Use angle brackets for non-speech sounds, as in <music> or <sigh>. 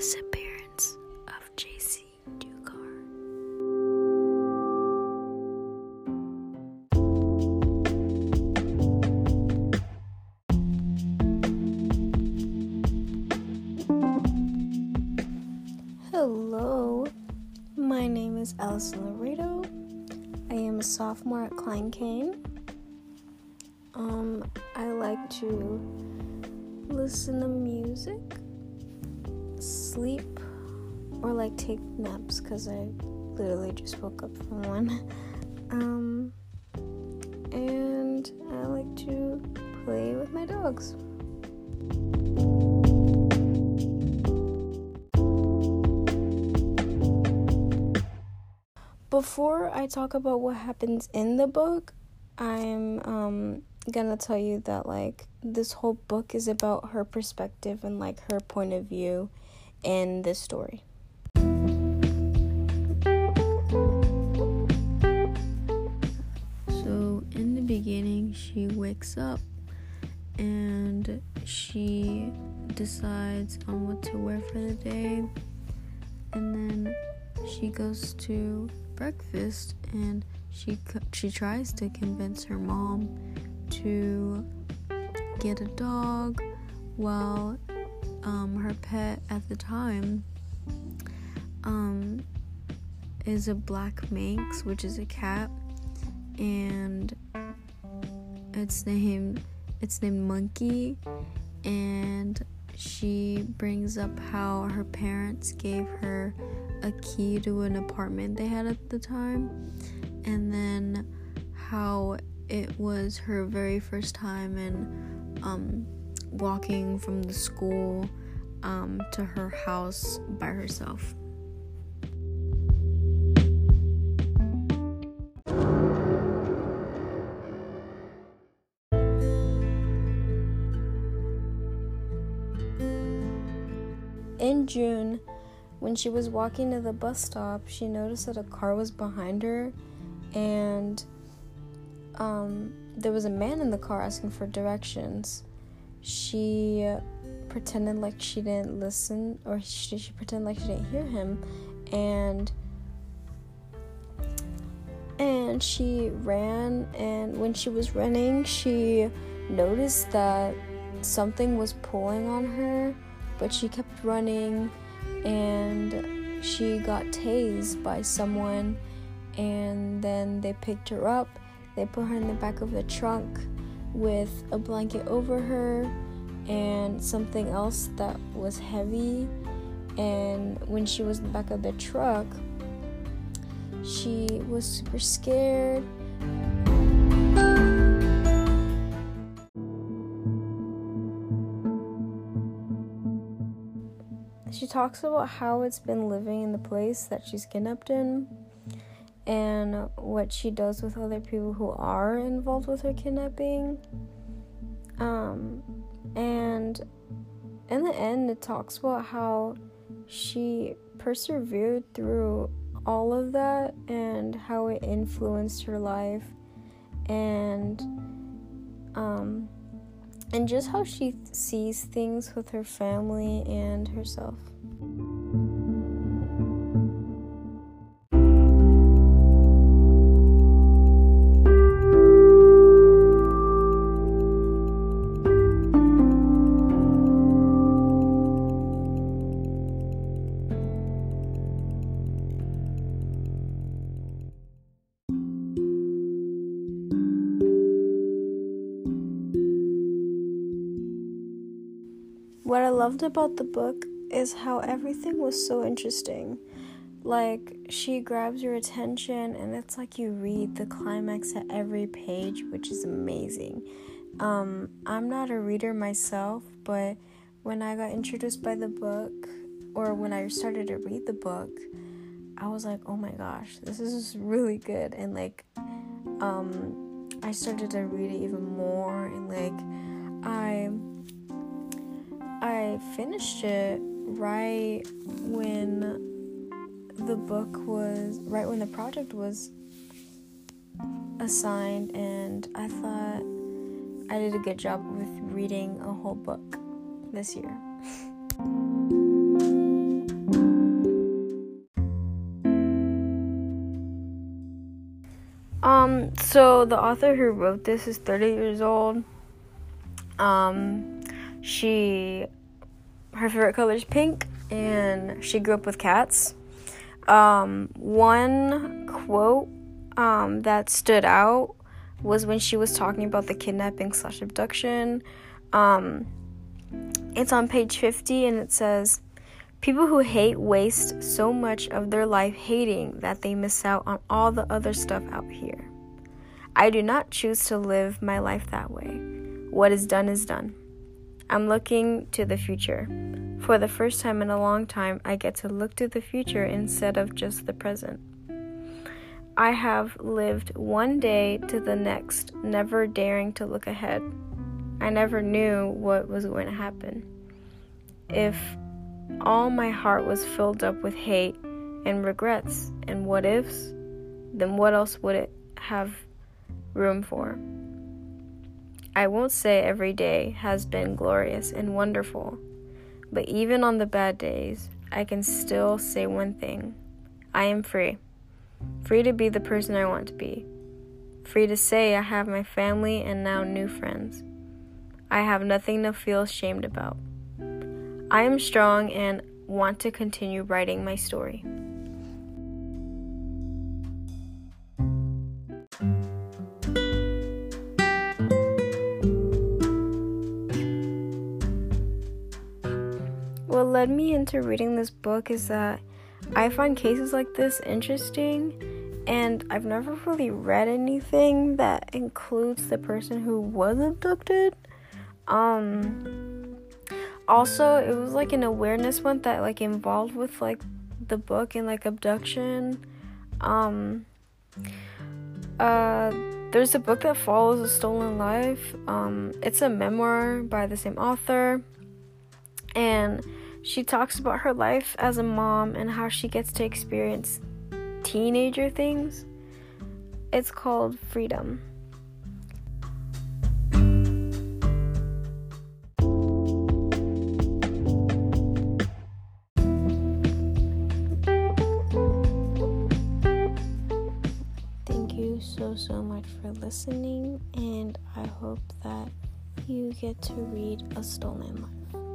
disappearance of Jaycee Dugard. Hello, my name is Allison Laredo. I am a sophomore at Klein Cain. Um, I like to listen to music, sleep, or like take naps because I literally just woke up from one. <laughs> Um, and I like to play with my dogs. Before I talk about what happens in the book, I'm um, gonna tell you that like this whole book is about her perspective and like her point of view in this story. So, in the beginning, she wakes up and she decides on what to wear for the day, and then she goes to breakfast and she she tries to convince her mom to get a dog while um, her pet at the time um, is a black Manx, which is a cat, and it's named it's named Monkey, and she brings up how her parents gave her a key to an apartment they had at the time, and then how it was her very first time in um, walking from the school um, to her house by herself. In June, when she was walking to the bus stop, she noticed that a car was behind her and um, there was a man in the car asking for directions. She pretended like she didn't listen, or she, she pretended like she didn't hear him, and and she ran. And when she was running, she noticed that something was pulling on her, but she kept running, and she got tased by someone, and then they picked her up they put her in the back of the trunk with a blanket over her and something else that was heavy. And when she was in the back of the truck, she was super scared. She talks about how it's been living in the place that she's kidnapped in and what she does with other people who are involved with her kidnapping. Um, and in the end, it talks about how she persevered through all of that and how it influenced her life and um and just how she th- sees things with her family and herself. What I loved about the book is how everything was so interesting. Like, she grabs your attention, and it's like you read the climax at every page, which is amazing. Um, I'm not a reader myself, but when I got introduced by the book, or when I started to read the book, I was like, oh my gosh, this is really good. And like, um, I started to read it even more, and like, I I finished it right when the book was, right when the project was assigned, and I thought I did a good job with reading a whole book this year. <laughs> Um, so the author who wrote this is 30 years old. Um, she, her favorite color is pink, and she grew up with cats. Um, one quote um, that stood out was when she was talking about the kidnapping slash abduction. Um, it's on page 50 and it says, People who hate waste so much of their life hating that they miss out on all the other stuff out here. I do not choose to live my life that way. What is done is done. I'm looking to the future. For the first time in a long time, I get to look to the future instead of just the present. I have lived one day to the next, never daring to look ahead. I never knew what was going to happen. If all my heart was filled up with hate and regrets and what ifs, then what else would it have room for? I won't say every day has been glorious and wonderful, but even on the bad days, I can still say one thing I am free. Free to be the person I want to be. Free to say I have my family and now new friends. I have nothing to feel ashamed about. I am strong and want to continue writing my story. Led me into reading this book is that I find cases like this interesting, and I've never really read anything that includes the person who was abducted. Um, also, it was like an awareness month that like involved with like the book and like abduction. Um, uh, there's a book that follows a stolen life. Um, it's a memoir by the same author, and she talks about her life as a mom and how she gets to experience teenager things. It's called Freedom. Thank you so, so much for listening, and I hope that you get to read A Stolen Life.